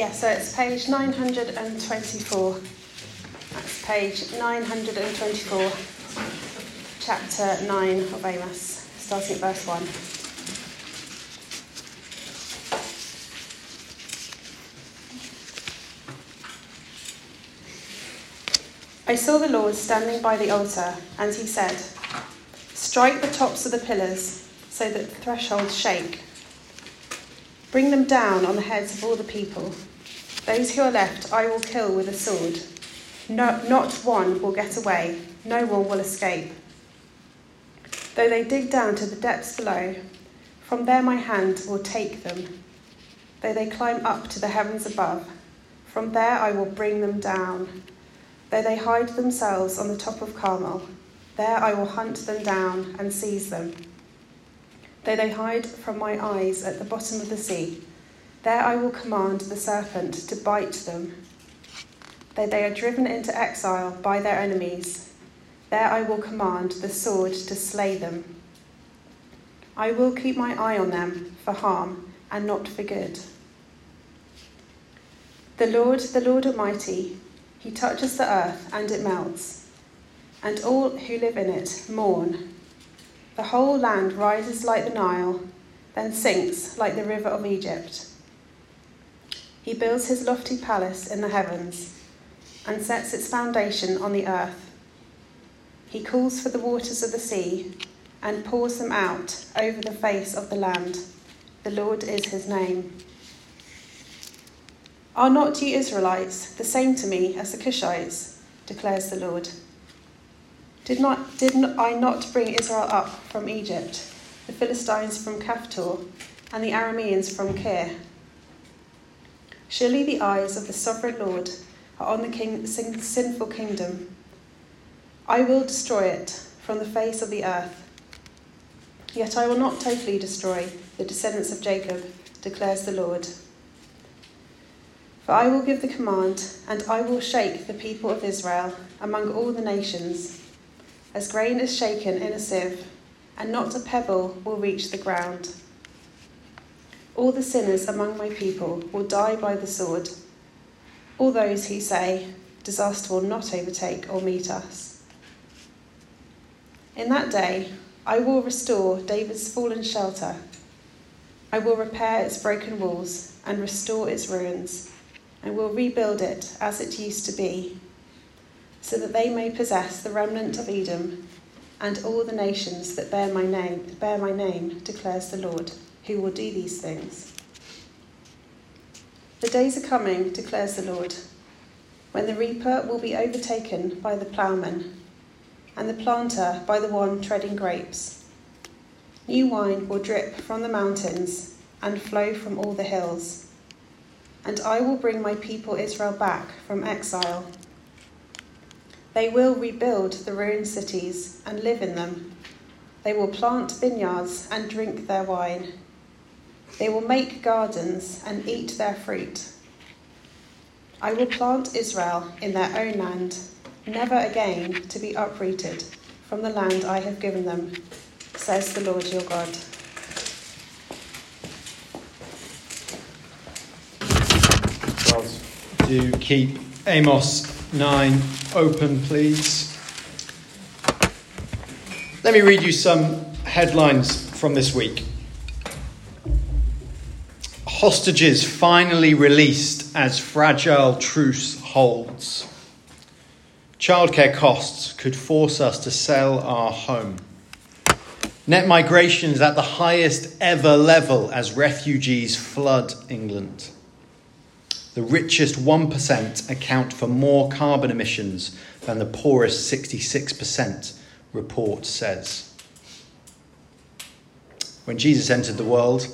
Yeah, so it's page 924. That's page 924, chapter 9 of Amos, starting at verse 1. I saw the Lord standing by the altar, and he said, Strike the tops of the pillars so that the thresholds shake. Bring them down on the heads of all the people. Those who are left I will kill with a sword. No, not one will get away, no one will escape. Though they dig down to the depths below, from there my hand will take them. Though they climb up to the heavens above, from there I will bring them down. Though they hide themselves on the top of Carmel, there I will hunt them down and seize them. Though they hide from my eyes at the bottom of the sea, there I will command the serpent to bite them. Though they are driven into exile by their enemies, there I will command the sword to slay them. I will keep my eye on them for harm and not for good. The Lord, the Lord Almighty, he touches the earth and it melts, and all who live in it mourn. The whole land rises like the Nile, then sinks like the river of Egypt. He builds his lofty palace in the heavens and sets its foundation on the earth. He calls for the waters of the sea and pours them out over the face of the land. The Lord is his name. Are not ye Israelites the same to me as the Cushites? declares the Lord. Did, not, did I not bring Israel up from Egypt, the Philistines from Caphtor, and the Arameans from Kir? Surely the eyes of the sovereign Lord are on the king, sinful kingdom. I will destroy it from the face of the earth. Yet I will not totally destroy the descendants of Jacob, declares the Lord. For I will give the command, and I will shake the people of Israel among all the nations, as grain is shaken in a sieve, and not a pebble will reach the ground. All the sinners among my people will die by the sword, all those who say, Disaster will not overtake or meet us. In that day, I will restore David's fallen shelter. I will repair its broken walls and restore its ruins and will rebuild it as it used to be, so that they may possess the remnant of Edom and all the nations that bear my name, bear my name, declares the Lord, who will do these things. The days are coming, declares the Lord, when the reaper will be overtaken by the ploughman, and the planter by the one treading grapes. New wine will drip from the mountains and flow from all the hills and I will bring my people Israel back from exile. They will rebuild the ruined cities and live in them. They will plant vineyards and drink their wine. They will make gardens and eat their fruit. I will plant Israel in their own land, never again to be uprooted from the land I have given them, says the Lord your God. do keep Amos 9 open, please. Let me read you some headlines from this week. Hostages finally released as fragile truce holds. Childcare costs could force us to sell our home. Net migration is at the highest ever level as refugees flood England. The richest 1% account for more carbon emissions than the poorest 66%, report says. When Jesus entered the world,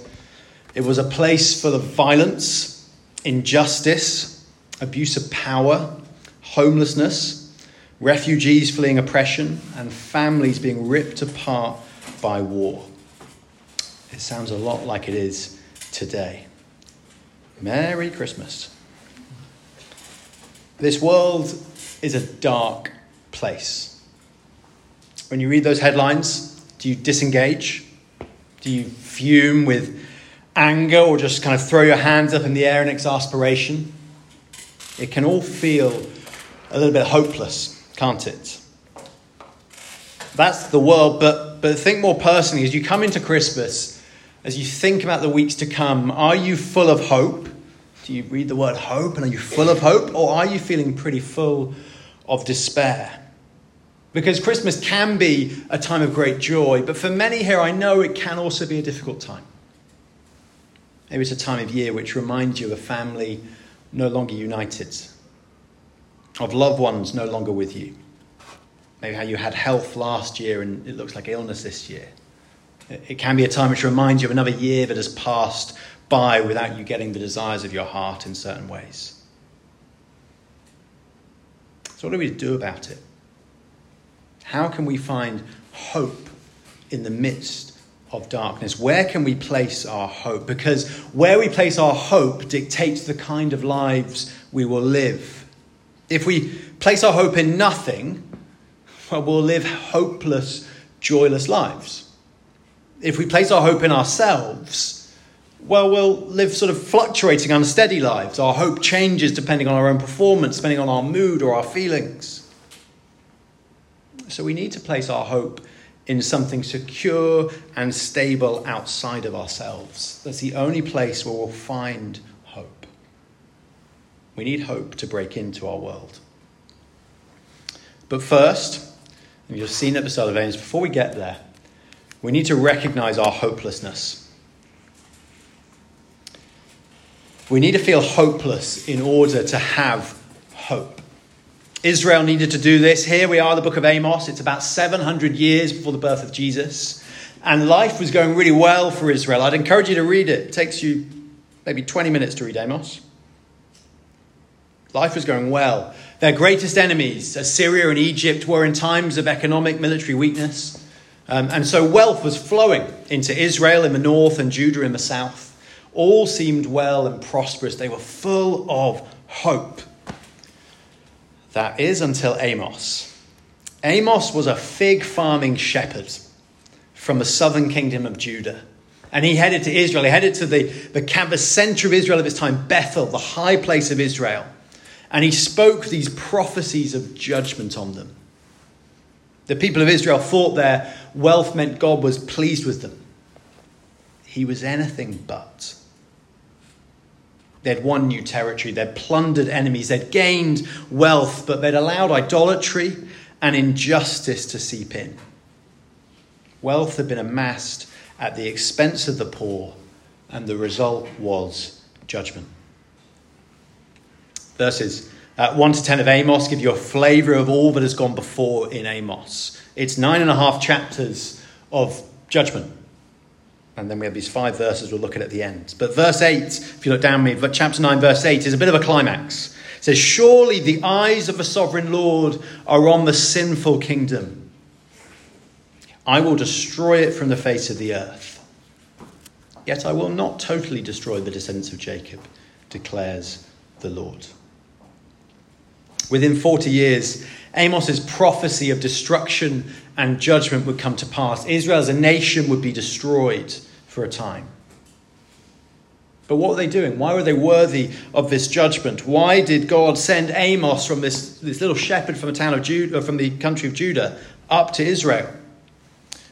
it was a place full of violence, injustice, abuse of power, homelessness, refugees fleeing oppression, and families being ripped apart by war. It sounds a lot like it is today. Merry Christmas. This world is a dark place. When you read those headlines, do you disengage? Do you fume with anger or just kind of throw your hands up in the air in exasperation. It can all feel a little bit hopeless, can't it? That's the world, but, but think more personally as you come into Christmas, as you think about the weeks to come, are you full of hope? Do you read the word hope and are you full of hope? Or are you feeling pretty full of despair? Because Christmas can be a time of great joy, but for many here, I know it can also be a difficult time. Maybe it's a time of year which reminds you of a family no longer united, of loved ones no longer with you. Maybe how you had health last year and it looks like illness this year. It can be a time which reminds you of another year that has passed by without you getting the desires of your heart in certain ways. So, what do we do about it? How can we find hope in the midst of darkness. Where can we place our hope? Because where we place our hope dictates the kind of lives we will live. If we place our hope in nothing, well, we'll live hopeless, joyless lives. If we place our hope in ourselves, well, we'll live sort of fluctuating, unsteady lives. Our hope changes depending on our own performance, depending on our mood or our feelings. So we need to place our hope in something secure and stable outside of ourselves. That's the only place where we'll find hope. We need hope to break into our world. But first, and you've seen at the Amos, before we get there, we need to recognize our hopelessness. We need to feel hopeless in order to have hope. Israel needed to do this. Here we are, the book of Amos. It's about 700 years before the birth of Jesus. And life was going really well for Israel. I'd encourage you to read it. It takes you maybe 20 minutes to read Amos. Life was going well. Their greatest enemies, Assyria and Egypt, were in times of economic military weakness. Um, and so wealth was flowing into Israel in the north and Judah in the south. All seemed well and prosperous. They were full of hope. That is until Amos. Amos was a fig farming shepherd from the southern kingdom of Judah. And he headed to Israel. He headed to the, the, the center of Israel of his time, Bethel, the high place of Israel. And he spoke these prophecies of judgment on them. The people of Israel thought their wealth meant God was pleased with them. He was anything but. They'd won new territory, they'd plundered enemies, they'd gained wealth, but they'd allowed idolatry and injustice to seep in. Wealth had been amassed at the expense of the poor, and the result was judgment. Verses uh, 1 to 10 of Amos give you a flavour of all that has gone before in Amos. It's nine and a half chapters of judgment. And then we have these five verses we'll look at at the end. But verse 8, if you look down me, chapter 9, verse 8 is a bit of a climax. It says, Surely the eyes of the sovereign Lord are on the sinful kingdom. I will destroy it from the face of the earth. Yet I will not totally destroy the descendants of Jacob, declares the Lord. Within 40 years, Amos's prophecy of destruction and judgment would come to pass. Israel as a nation would be destroyed for a time. But what were they doing? Why were they worthy of this judgment? Why did God send Amos from this, this little shepherd from the town of Judah, from the country of Judah, up to Israel?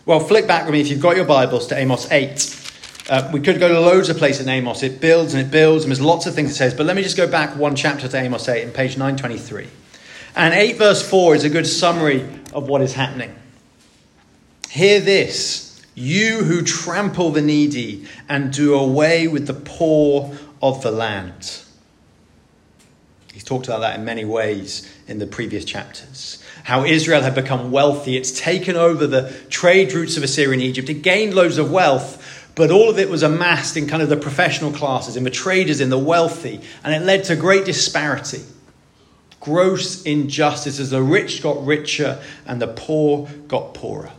Well, flick back with me if you've got your Bibles to Amos 8. Uh, we could go to loads of places in Amos. It builds and it builds, and there's lots of things it says. But let me just go back one chapter to Amos 8 in page 923. And 8 verse 4 is a good summary of what is happening. Hear this, you who trample the needy and do away with the poor of the land. He's talked about that in many ways in the previous chapters. How Israel had become wealthy. It's taken over the trade routes of Assyria and Egypt. It gained loads of wealth, but all of it was amassed in kind of the professional classes, in the traders, in the wealthy, and it led to great disparity. Gross injustice as the rich got richer and the poor got poorer.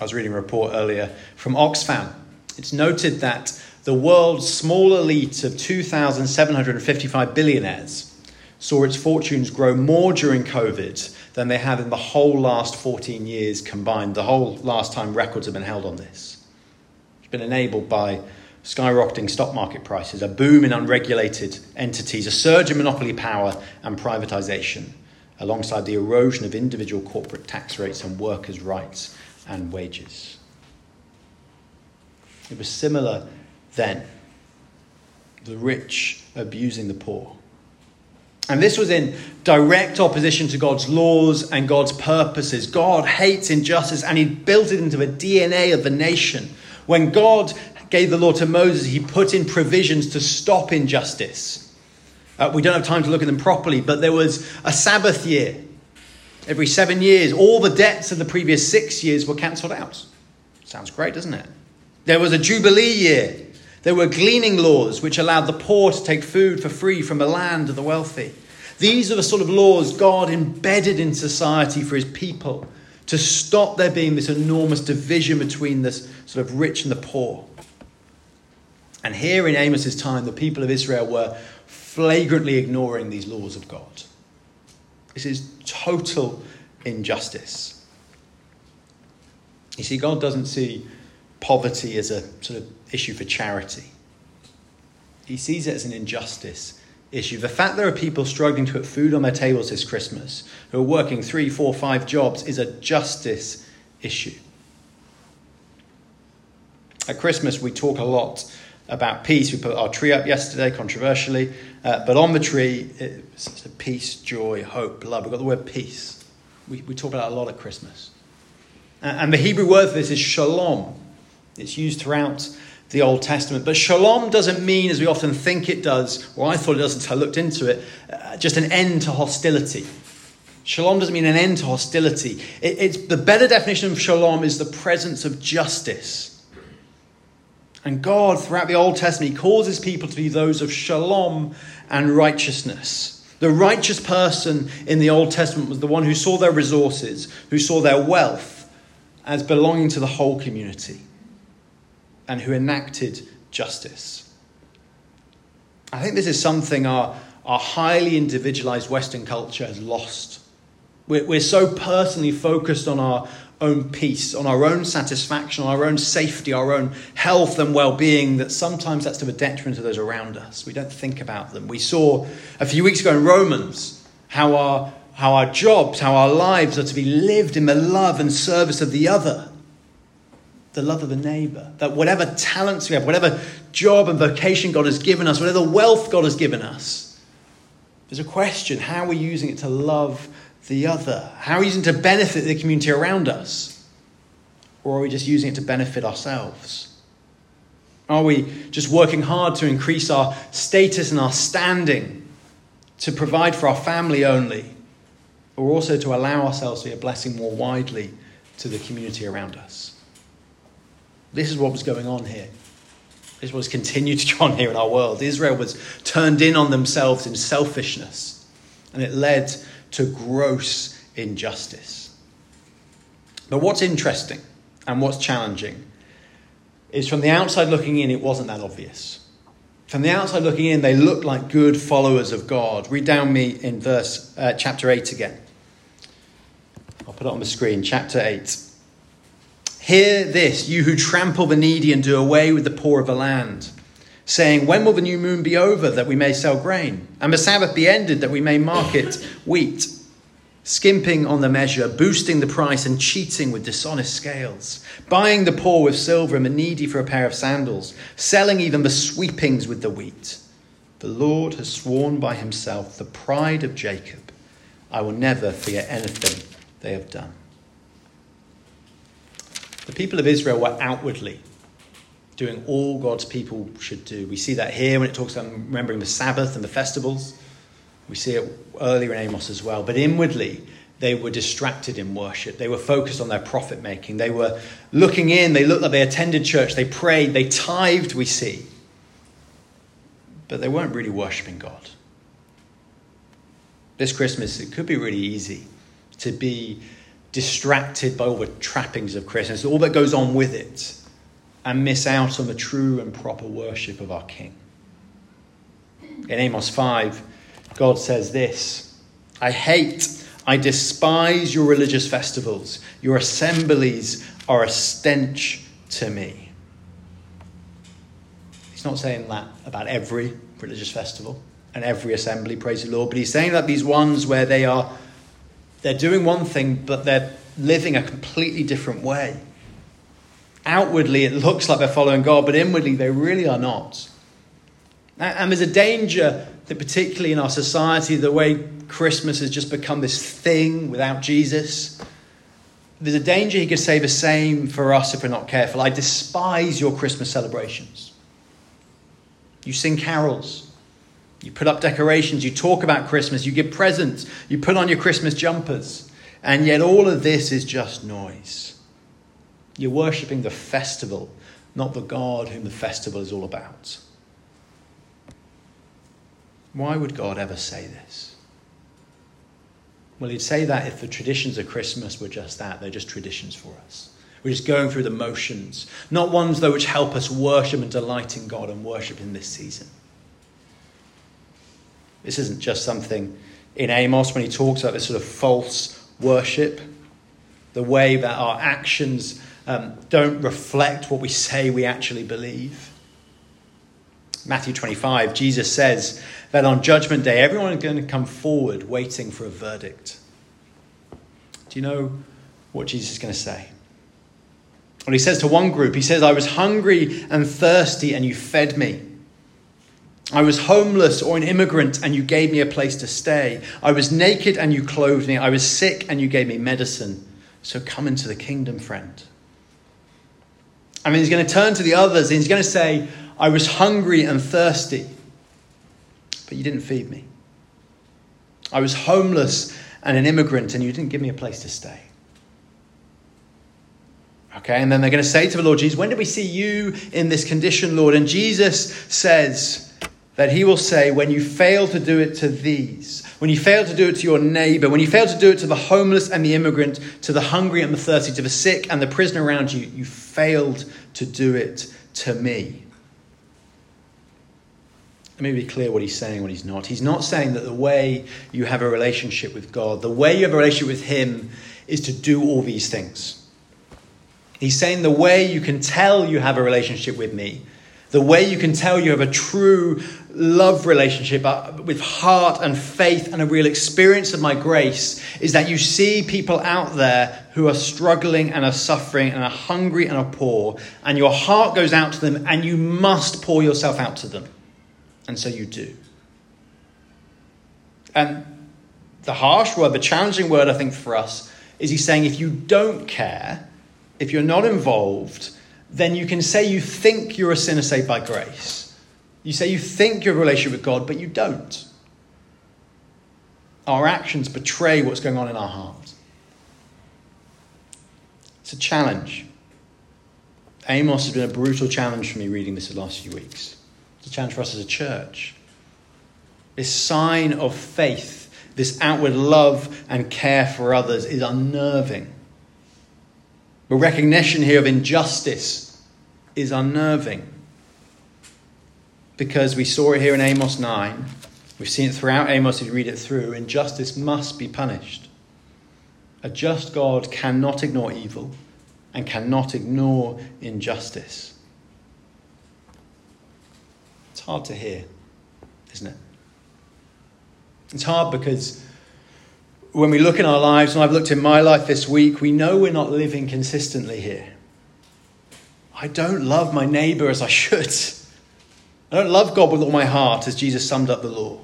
I was reading a report earlier from Oxfam. It's noted that the world's small elite of 2,755 billionaires saw its fortunes grow more during COVID than they have in the whole last 14 years combined. The whole last time records have been held on this. It's been enabled by skyrocketing stock market prices, a boom in unregulated entities, a surge in monopoly power and privatisation, alongside the erosion of individual corporate tax rates and workers' rights and wages. It was similar then the rich abusing the poor. And this was in direct opposition to God's laws and God's purposes. God hates injustice and he built it into the DNA of the nation. When God gave the law to Moses, he put in provisions to stop injustice. Uh, we don't have time to look at them properly, but there was a Sabbath year. Every seven years, all the debts of the previous six years were cancelled out. Sounds great, doesn't it? There was a Jubilee year there were gleaning laws which allowed the poor to take food for free from the land of the wealthy. These are the sort of laws God embedded in society for his people to stop there being this enormous division between the sort of rich and the poor. And here in Amos's time, the people of Israel were flagrantly ignoring these laws of God. This is total injustice. You see, God doesn't see poverty as a sort of issue for charity. He sees it as an injustice issue. The fact there are people struggling to put food on their tables this Christmas, who are working three, four, five jobs, is a justice issue. At Christmas, we talk a lot about peace. We put our tree up yesterday, controversially, uh, but on the tree, it's peace, joy, hope, love. We've got the word peace. We, we talk about a lot at Christmas. And the Hebrew word for this is shalom. It's used throughout the Old Testament. But shalom doesn't mean, as we often think it does, or I thought it does until I looked into it, uh, just an end to hostility. Shalom doesn't mean an end to hostility. It, it's the better definition of shalom is the presence of justice. And God, throughout the Old Testament, He calls His people to be those of shalom and righteousness. The righteous person in the Old Testament was the one who saw their resources, who saw their wealth as belonging to the whole community and who enacted justice. I think this is something our, our highly individualized Western culture has lost. We're, we're so personally focused on our own peace, on our own satisfaction, on our own safety, our own health and well being that sometimes that's to the detriment of those around us. We don't think about them. We saw a few weeks ago in Romans how our, how our jobs, how our lives are to be lived in the love and service of the other the love of the neighbor. That whatever talents we have, whatever job and vocation God has given us, whatever wealth God has given us, there's a question how are we using it to love the other? How are we using it to benefit the community around us? Or are we just using it to benefit ourselves? Are we just working hard to increase our status and our standing, to provide for our family only, or also to allow ourselves to be a blessing more widely to the community around us? This is what was going on here. This was continued to go on here in our world. Israel was turned in on themselves in selfishness, and it led to gross injustice. But what's interesting and what's challenging is from the outside looking in, it wasn't that obvious. From the outside looking in, they looked like good followers of God. Read down me in verse uh, chapter 8 again. I'll put it on the screen, chapter 8. Hear this, you who trample the needy and do away with the poor of the land, saying, When will the new moon be over that we may sell grain, and the Sabbath be ended that we may market wheat? Skimping on the measure, boosting the price, and cheating with dishonest scales, buying the poor with silver and the needy for a pair of sandals, selling even the sweepings with the wheat. The Lord has sworn by himself, the pride of Jacob, I will never forget anything they have done. The people of Israel were outwardly doing all God's people should do. We see that here when it talks about remembering the Sabbath and the festivals. We see it earlier in Amos as well. But inwardly, they were distracted in worship. They were focused on their profit making. They were looking in. They looked like they attended church. They prayed. They tithed, we see. But they weren't really worshipping God. This Christmas, it could be really easy to be distracted by all the trappings of Christmas, all that goes on with it, and miss out on the true and proper worship of our King. In Amos 5, God says this I hate, I despise your religious festivals. Your assemblies are a stench to me. He's not saying that about every religious festival and every assembly, praise the Lord, but he's saying that these ones where they are they're doing one thing, but they're living a completely different way. Outwardly, it looks like they're following God, but inwardly, they really are not. And there's a danger that, particularly in our society, the way Christmas has just become this thing without Jesus, there's a danger he could say the same for us if we're not careful. I despise your Christmas celebrations. You sing carols, you put up decorations, you talk about Christmas, you give presents, you put on your Christmas jumpers, and yet all of this is just noise. You're worshipping the festival, not the God whom the festival is all about. Why would God ever say this? Well, he'd say that if the traditions of Christmas were just that, they're just traditions for us. We're just going through the motions, not ones, though, which help us worship and delight in God and worship in this season. This isn't just something in Amos when he talks about this sort of false worship, the way that our actions um, don't reflect what we say we actually believe. Matthew 25, Jesus says that on Judgment Day, everyone is going to come forward waiting for a verdict. Do you know what Jesus is going to say? Well, he says to one group, he says, I was hungry and thirsty, and you fed me. I was homeless or an immigrant, and you gave me a place to stay. I was naked, and you clothed me. I was sick, and you gave me medicine. So come into the kingdom, friend. I mean, he's going to turn to the others, and he's going to say, I was hungry and thirsty, but you didn't feed me. I was homeless and an immigrant, and you didn't give me a place to stay. Okay, and then they're going to say to the Lord Jesus, When did we see you in this condition, Lord? And Jesus says that he will say, When you fail to do it to these, when you fail to do it to your neighbor, when you fail to do it to the homeless and the immigrant, to the hungry and the thirsty, to the sick and the prisoner around you, you failed to do it to me. Let me be clear what he's saying, and what he's not. He's not saying that the way you have a relationship with God, the way you have a relationship with Him, is to do all these things. He's saying the way you can tell you have a relationship with me, the way you can tell you have a true love relationship uh, with heart and faith and a real experience of my grace is that you see people out there who are struggling and are suffering and are hungry and are poor, and your heart goes out to them, and you must pour yourself out to them. And so you do. And the harsh word, the challenging word, I think, for us is he's saying if you don't care, if you're not involved, then you can say you think you're a sinner saved by grace. You say you think you're a relationship with God, but you don't. Our actions betray what's going on in our hearts. It's a challenge. Amos has been a brutal challenge for me reading this the last few weeks. It's a challenge for us as a church. This sign of faith, this outward love and care for others, is unnerving. The recognition here of injustice is unnerving. Because we saw it here in Amos 9, we've seen it throughout Amos if you read it through. Injustice must be punished. A just God cannot ignore evil and cannot ignore injustice. It's hard to hear, isn't it? It's hard because when we look in our lives, and I've looked in my life this week, we know we're not living consistently here. I don't love my neighbor as I should. I don't love God with all my heart, as Jesus summed up the law.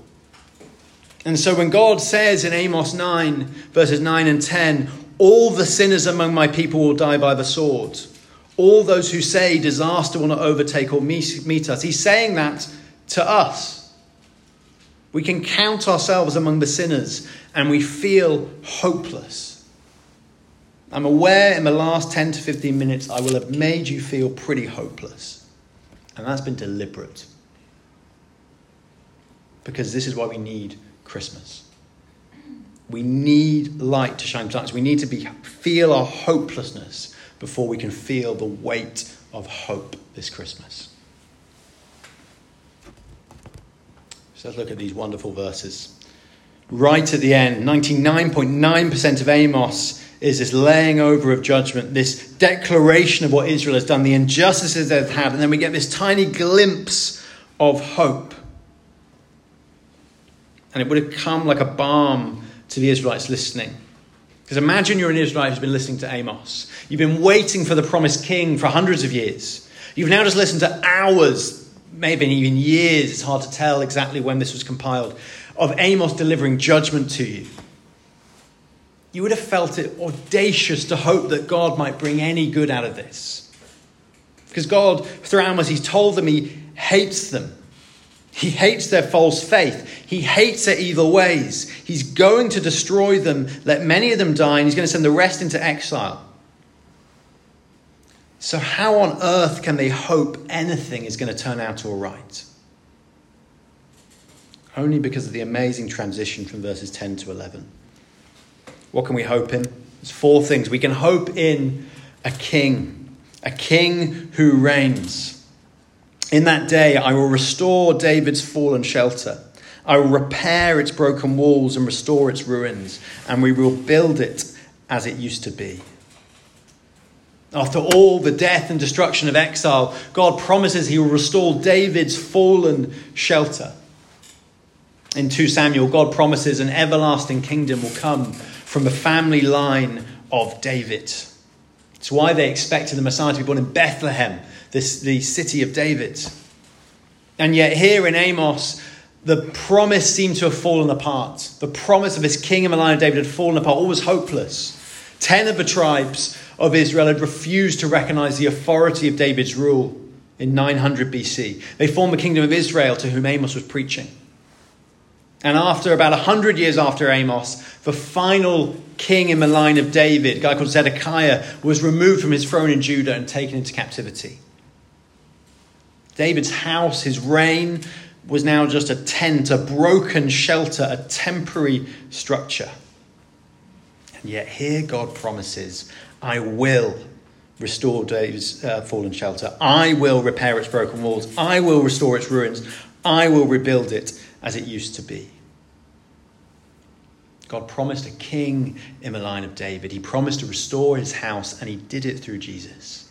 And so when God says in Amos 9, verses 9 and 10, all the sinners among my people will die by the sword, all those who say disaster will not overtake or meet us, he's saying that to us. We can count ourselves among the sinners and we feel hopeless. I'm aware in the last 10 to 15 minutes I will have made you feel pretty hopeless. And that's been deliberate. Because this is why we need Christmas. We need light to shine through. We need to be, feel our hopelessness before we can feel the weight of hope this Christmas. So let's look at these wonderful verses. Right at the end, 99.9% of Amos is this laying over of judgment, this declaration of what Israel has done, the injustices they've had, and then we get this tiny glimpse of hope. And it would have come like a balm to the Israelites listening. Because imagine you're an Israelite who's been listening to Amos. You've been waiting for the promised king for hundreds of years. You've now just listened to hours, maybe even years, it's hard to tell exactly when this was compiled, of Amos delivering judgment to you. You would have felt it audacious to hope that God might bring any good out of this. Because God, through Amos, He's told them He hates them. He hates their false faith. He hates their evil ways. He's going to destroy them, let many of them die, and He's going to send the rest into exile. So, how on earth can they hope anything is going to turn out all right? Only because of the amazing transition from verses 10 to 11. What can we hope in? There's four things. We can hope in a king, a king who reigns. In that day, I will restore David's fallen shelter. I will repair its broken walls and restore its ruins, and we will build it as it used to be. After all the death and destruction of exile, God promises he will restore David's fallen shelter. In 2 Samuel, God promises an everlasting kingdom will come from the family line of David. It's why they expected the Messiah to be born in Bethlehem, this, the city of David. And yet, here in Amos, the promise seemed to have fallen apart. The promise of this king in the line of David had fallen apart, all was hopeless. Ten of the tribes of Israel had refused to recognize the authority of David's rule in 900 BC. They formed the kingdom of Israel to whom Amos was preaching. And after about 100 years after Amos, the final king in the line of David, a guy called Zedekiah, was removed from his throne in Judah and taken into captivity. David's house, his reign, was now just a tent, a broken shelter, a temporary structure. And yet, here God promises, I will restore David's uh, fallen shelter. I will repair its broken walls. I will restore its ruins. I will rebuild it as it used to be. God promised a king in the line of David. He promised to restore his house, and he did it through Jesus.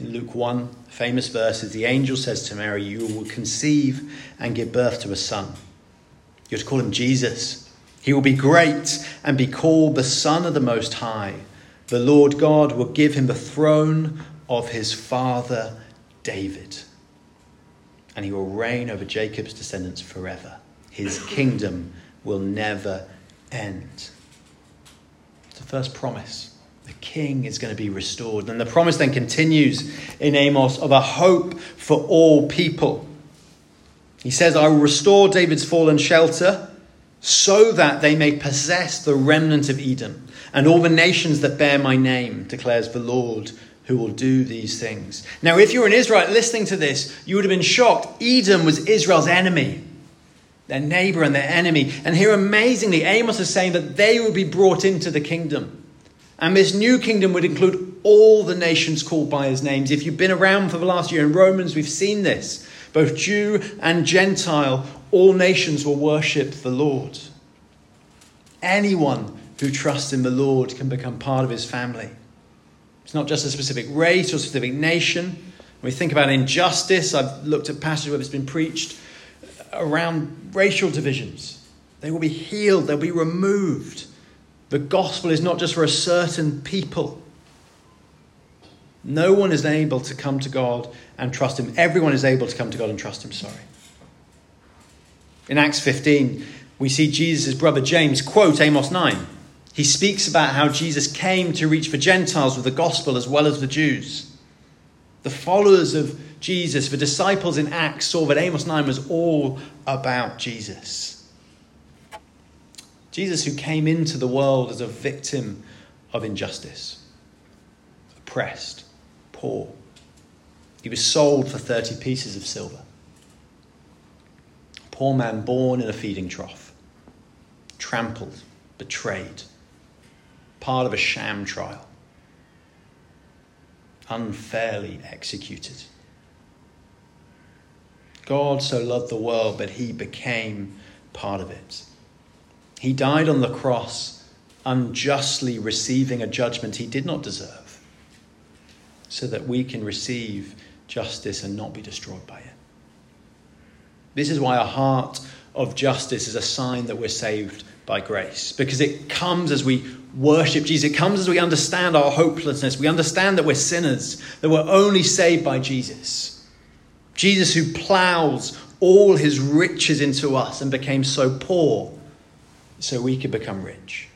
In Luke 1, famous verses, the angel says to Mary, You will conceive and give birth to a son. You're to call him Jesus. He will be great and be called the Son of the Most High. The Lord God will give him the throne of his father David and he will reign over Jacob's descendants forever. His kingdom will never end. It's the first promise. The king is going to be restored. And the promise then continues in Amos of a hope for all people. He says, I will restore David's fallen shelter so that they may possess the remnant of Edom and all the nations that bear my name, declares the Lord who will do these things. Now, if you're an Israelite listening to this, you would have been shocked. Edom was Israel's enemy, their neighbor and their enemy. And here, amazingly, Amos is saying that they would be brought into the kingdom. And this new kingdom would include all the nations called by his names. If you've been around for the last year in Romans, we've seen this. Both Jew and Gentile, all nations will worship the Lord. Anyone who trusts in the Lord can become part of his family. It's not just a specific race or specific nation. When we think about injustice, I've looked at passages where it's been preached around racial divisions. They will be healed, they'll be removed. The gospel is not just for a certain people. No one is able to come to God and trust Him. Everyone is able to come to God and trust Him, sorry. In Acts 15, we see Jesus' brother James quote Amos 9. He speaks about how Jesus came to reach the Gentiles with the gospel as well as the Jews. The followers of Jesus, the disciples in Acts, saw that Amos 9 was all about Jesus. Jesus, who came into the world as a victim of injustice, oppressed, poor. He was sold for 30 pieces of silver. A poor man born in a feeding trough, trampled, betrayed part of a sham trial, unfairly executed. God so loved the world that he became part of it. He died on the cross, unjustly receiving a judgment he did not deserve, so that we can receive justice and not be destroyed by it. This is why a heart of justice is a sign that we're saved by grace, because it comes as we worship Jesus. It comes as we understand our hopelessness. We understand that we're sinners, that we're only saved by Jesus. Jesus, who plows all his riches into us and became so poor so we could become rich.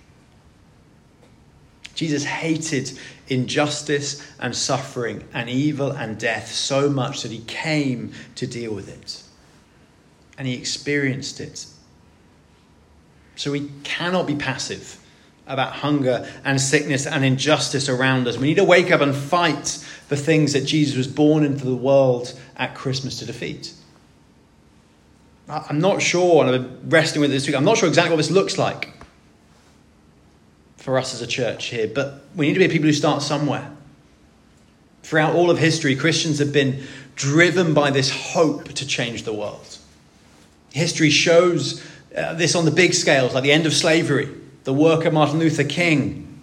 Jesus hated injustice and suffering and evil and death so much that he came to deal with it. And he experienced it. So we cannot be passive about hunger and sickness and injustice around us. We need to wake up and fight the things that Jesus was born into the world at Christmas to defeat. I'm not sure, and I've been wrestling with this week, I'm not sure exactly what this looks like for us as a church here, but we need to be people who start somewhere. Throughout all of history, Christians have been driven by this hope to change the world. History shows uh, this on the big scales, like the end of slavery, the work of Martin Luther King.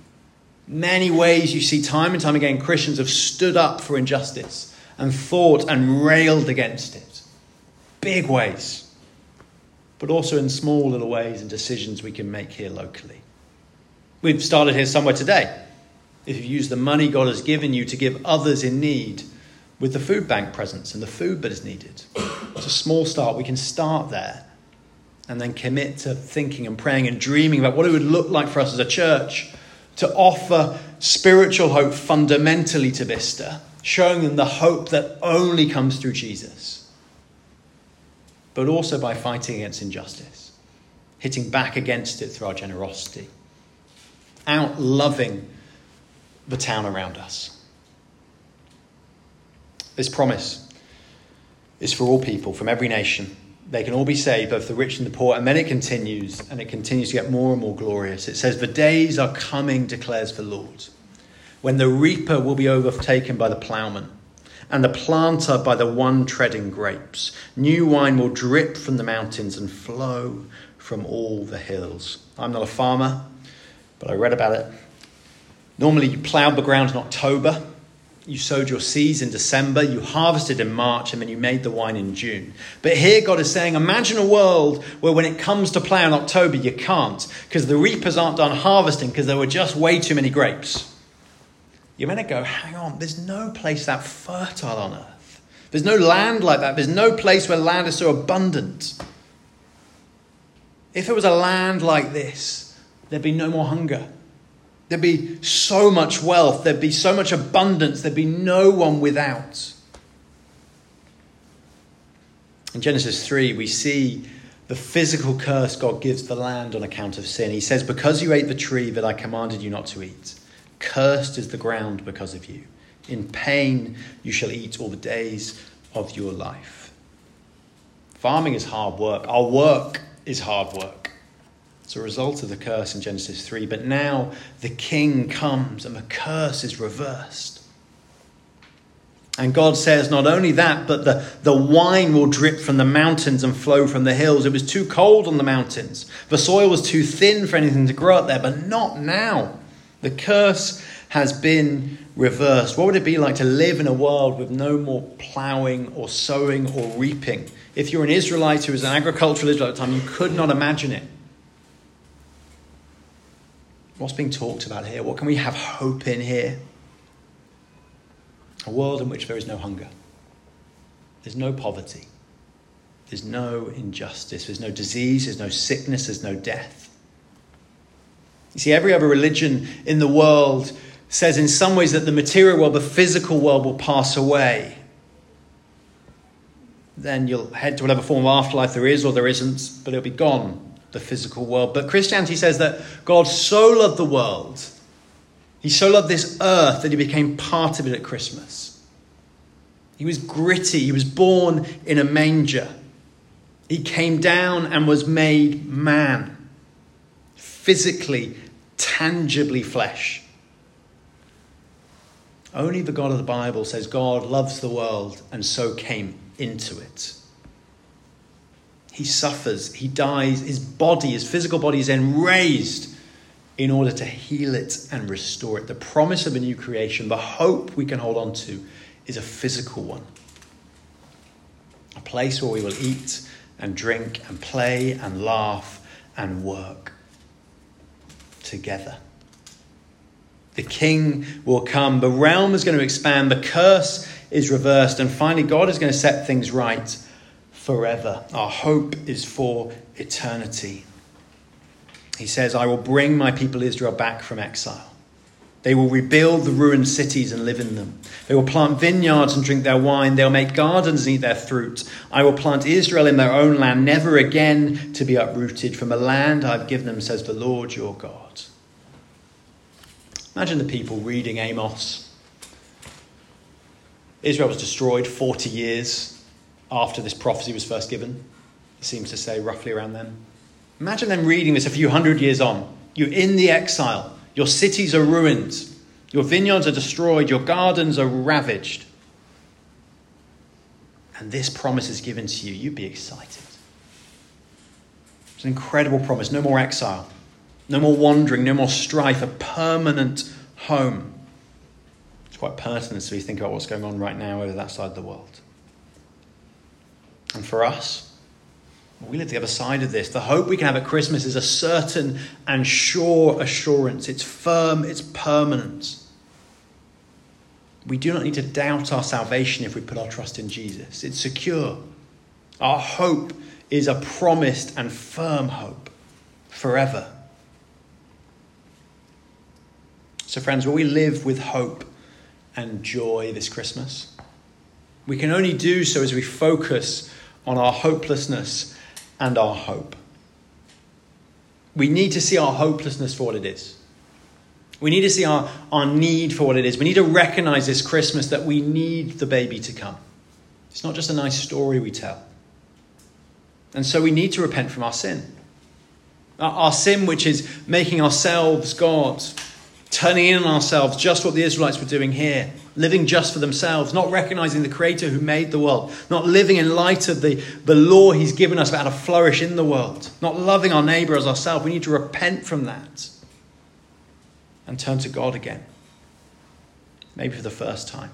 Many ways you see time and time again Christians have stood up for injustice and fought and railed against it. Big ways but also in small little ways and decisions we can make here locally. We've started here somewhere today. If you use the money God has given you to give others in need with the food bank presence and the food that is needed, it's a small start. We can start there and then commit to thinking and praying and dreaming about what it would look like for us as a church to offer spiritual hope fundamentally to Vista, showing them the hope that only comes through Jesus but also by fighting against injustice, hitting back against it through our generosity, out loving the town around us. This promise is for all people from every nation. They can all be saved, both the rich and the poor. And then it continues, and it continues to get more and more glorious. It says, The days are coming, declares the Lord, when the reaper will be overtaken by the plowman and the planter by the one treading grapes. New wine will drip from the mountains and flow from all the hills. I'm not a farmer, but I read about it. Normally, you plough the ground in October, you sowed your seeds in December, you harvested in March, and then you made the wine in June. But here, God is saying, imagine a world where when it comes to plough in October, you can't, because the reapers aren't done harvesting because there were just way too many grapes you're going to go, hang on, there's no place that fertile on earth. There's no land like that. There's no place where land is so abundant. If it was a land like this, there'd be no more hunger. There'd be so much wealth. There'd be so much abundance. There'd be no one without. In Genesis 3, we see the physical curse God gives the land on account of sin. He says, Because you ate the tree that I commanded you not to eat, Cursed is the ground because of you. In pain you shall eat all the days of your life. Farming is hard work. Our work is hard work. It's a result of the curse in Genesis 3. But now the king comes and the curse is reversed. And God says not only that, but the, the wine will drip from the mountains and flow from the hills. It was too cold on the mountains. The soil was too thin for anything to grow up there, but not now. The curse has been reversed. What would it be like to live in a world with no more ploughing or sowing or reaping? If you're an Israelite who was an agricultural Israelite at the time, you could not imagine it. What's being talked about here? What can we have hope in here? A world in which there is no hunger, there's no poverty, there's no injustice, there's no disease, there's no sickness, there's no death. You see, every other religion in the world says, in some ways, that the material world, the physical world, will pass away. Then you'll head to whatever form of afterlife there is or there isn't, but it'll be gone, the physical world. But Christianity says that God so loved the world, He so loved this earth that He became part of it at Christmas. He was gritty, He was born in a manger. He came down and was made man, physically tangibly flesh. Only the God of the Bible says God loves the world and so came into it. He suffers, he dies, his body, his physical body is then raised in order to heal it and restore it. The promise of a new creation, the hope we can hold on to, is a physical one. A place where we will eat and drink and play and laugh and work together. The king will come, the realm is going to expand, the curse is reversed, and finally, God is going to set things right forever. Our hope is for eternity. He says, I will bring my people Israel back from exile. They will rebuild the ruined cities and live in them. They will plant vineyards and drink their wine. They'll make gardens and eat their fruit. I will plant Israel in their own land, never again to be uprooted from a land I've given them, says the Lord your God. Imagine the people reading Amos. Israel was destroyed 40 years after this prophecy was first given. It seems to say roughly around then. Imagine them reading this a few hundred years on. You're in the exile. Your cities are ruined. Your vineyards are destroyed. Your gardens are ravaged. And this promise is given to you. You'd be excited. It's an incredible promise. No more exile. No more wandering. No more strife. A permanent home. It's quite pertinent as we think about what's going on right now over that side of the world. And for us, we live the other side of this. The hope we can have at Christmas is a certain and sure assurance. It's firm, it's permanent. We do not need to doubt our salvation if we put our trust in Jesus. It's secure. Our hope is a promised and firm hope forever. So, friends, will we live with hope and joy this Christmas? We can only do so as we focus on our hopelessness and our hope. We need to see our hopelessness for what it is. We need to see our, our need for what it is. We need to recognize this Christmas that we need the baby to come. It's not just a nice story we tell. And so we need to repent from our sin. Our, our sin, which is making ourselves God, turning in on ourselves, just what the Israelites were doing here living just for themselves, not recognizing the Creator who made the world, not living in light of the, the law He's given us about how to flourish in the world, not loving our neighbor as ourselves. We need to repent from that and turn to God again, maybe for the first time.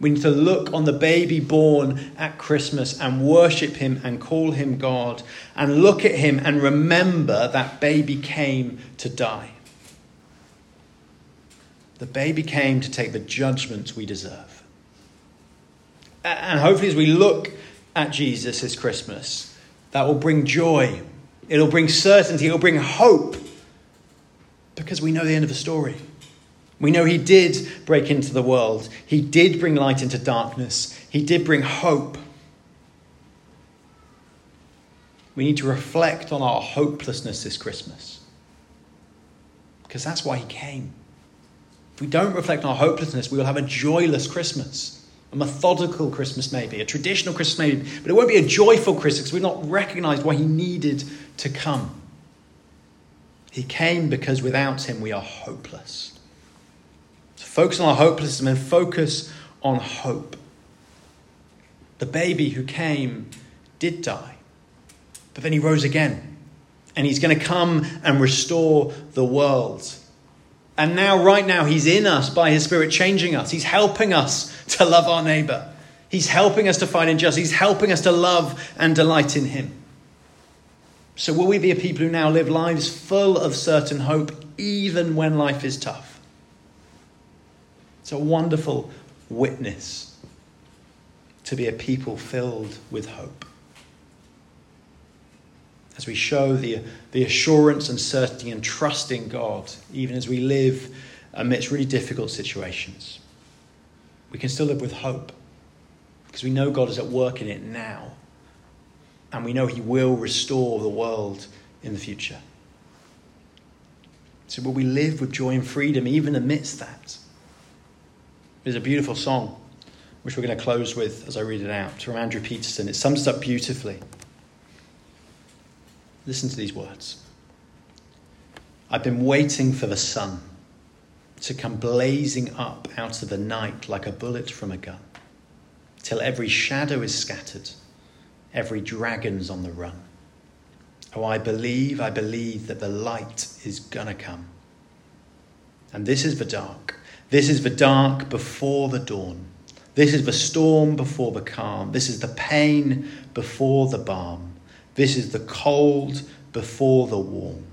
We need to look on the baby born at Christmas and worship him and call him God, and look at him and remember that baby came to die. The baby came to take the judgment we deserve. And hopefully, as we look at Jesus this Christmas, that will bring joy. It'll bring certainty. It'll bring hope because we know the end of the story. We know He did break into the world, He did bring light into darkness, He did bring hope. We need to reflect on our hopelessness this Christmas because that's why He came. If we don't reflect on our hopelessness, we will have a joyless Christmas. A methodical Christmas, maybe, a traditional Christmas, maybe, but it won't be a joyful Christmas because we've not recognized why he needed to come. He came because without him we are hopeless. So focus on our hopelessness and focus on hope. The baby who came did die, but then he rose again. And he's going to come and restore the world. And now, right now, He's in us by His Spirit, changing us. He's helping us to love our neighbor. He's helping us to find injustice. He's helping us to love and delight in Him. So, will we be a people who now live lives full of certain hope, even when life is tough? It's a wonderful witness to be a people filled with hope as we show the, the assurance and certainty and trust in God, even as we live amidst really difficult situations. We can still live with hope because we know God is at work in it now. And we know He will restore the world in the future. So, will we live with joy and freedom even amidst that? There's a beautiful song, which we're going to close with as I read it out, from Andrew Peterson. It sums it up beautifully. Listen to these words. I've been waiting for the sun to come blazing up out of the night like a bullet from a gun, till every shadow is scattered, every dragon's on the run. Oh, I believe, I believe that the light is gonna come. And this is the dark. This is the dark before the dawn. This is the storm before the calm. This is the pain before the balm. This is the cold before the warm.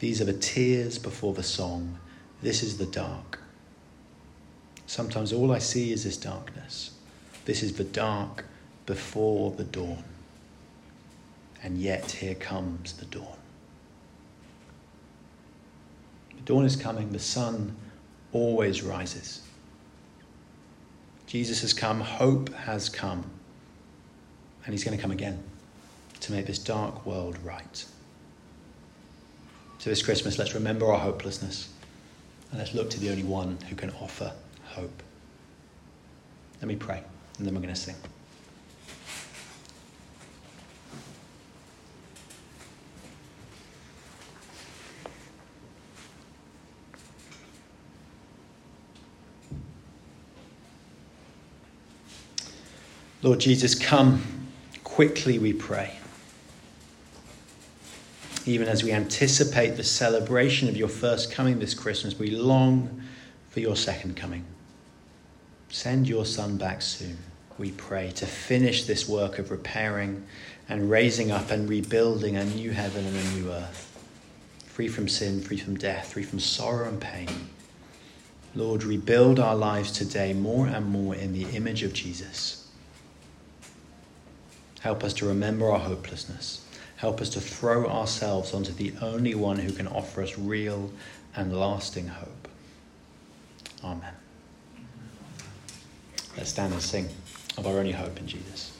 These are the tears before the song. This is the dark. Sometimes all I see is this darkness. This is the dark before the dawn. And yet here comes the dawn. The dawn is coming, the sun always rises. Jesus has come, hope has come, and he's going to come again to make this dark world right. So this Christmas, let's remember our hopelessness and let's look to the only one who can offer hope. Let me pray, and then we're going to sing. Lord Jesus, come quickly, we pray. Even as we anticipate the celebration of your first coming this Christmas, we long for your second coming. Send your Son back soon, we pray, to finish this work of repairing and raising up and rebuilding a new heaven and a new earth, free from sin, free from death, free from sorrow and pain. Lord, rebuild our lives today more and more in the image of Jesus. Help us to remember our hopelessness. Help us to throw ourselves onto the only one who can offer us real and lasting hope. Amen. Let's stand and sing of our only hope in Jesus.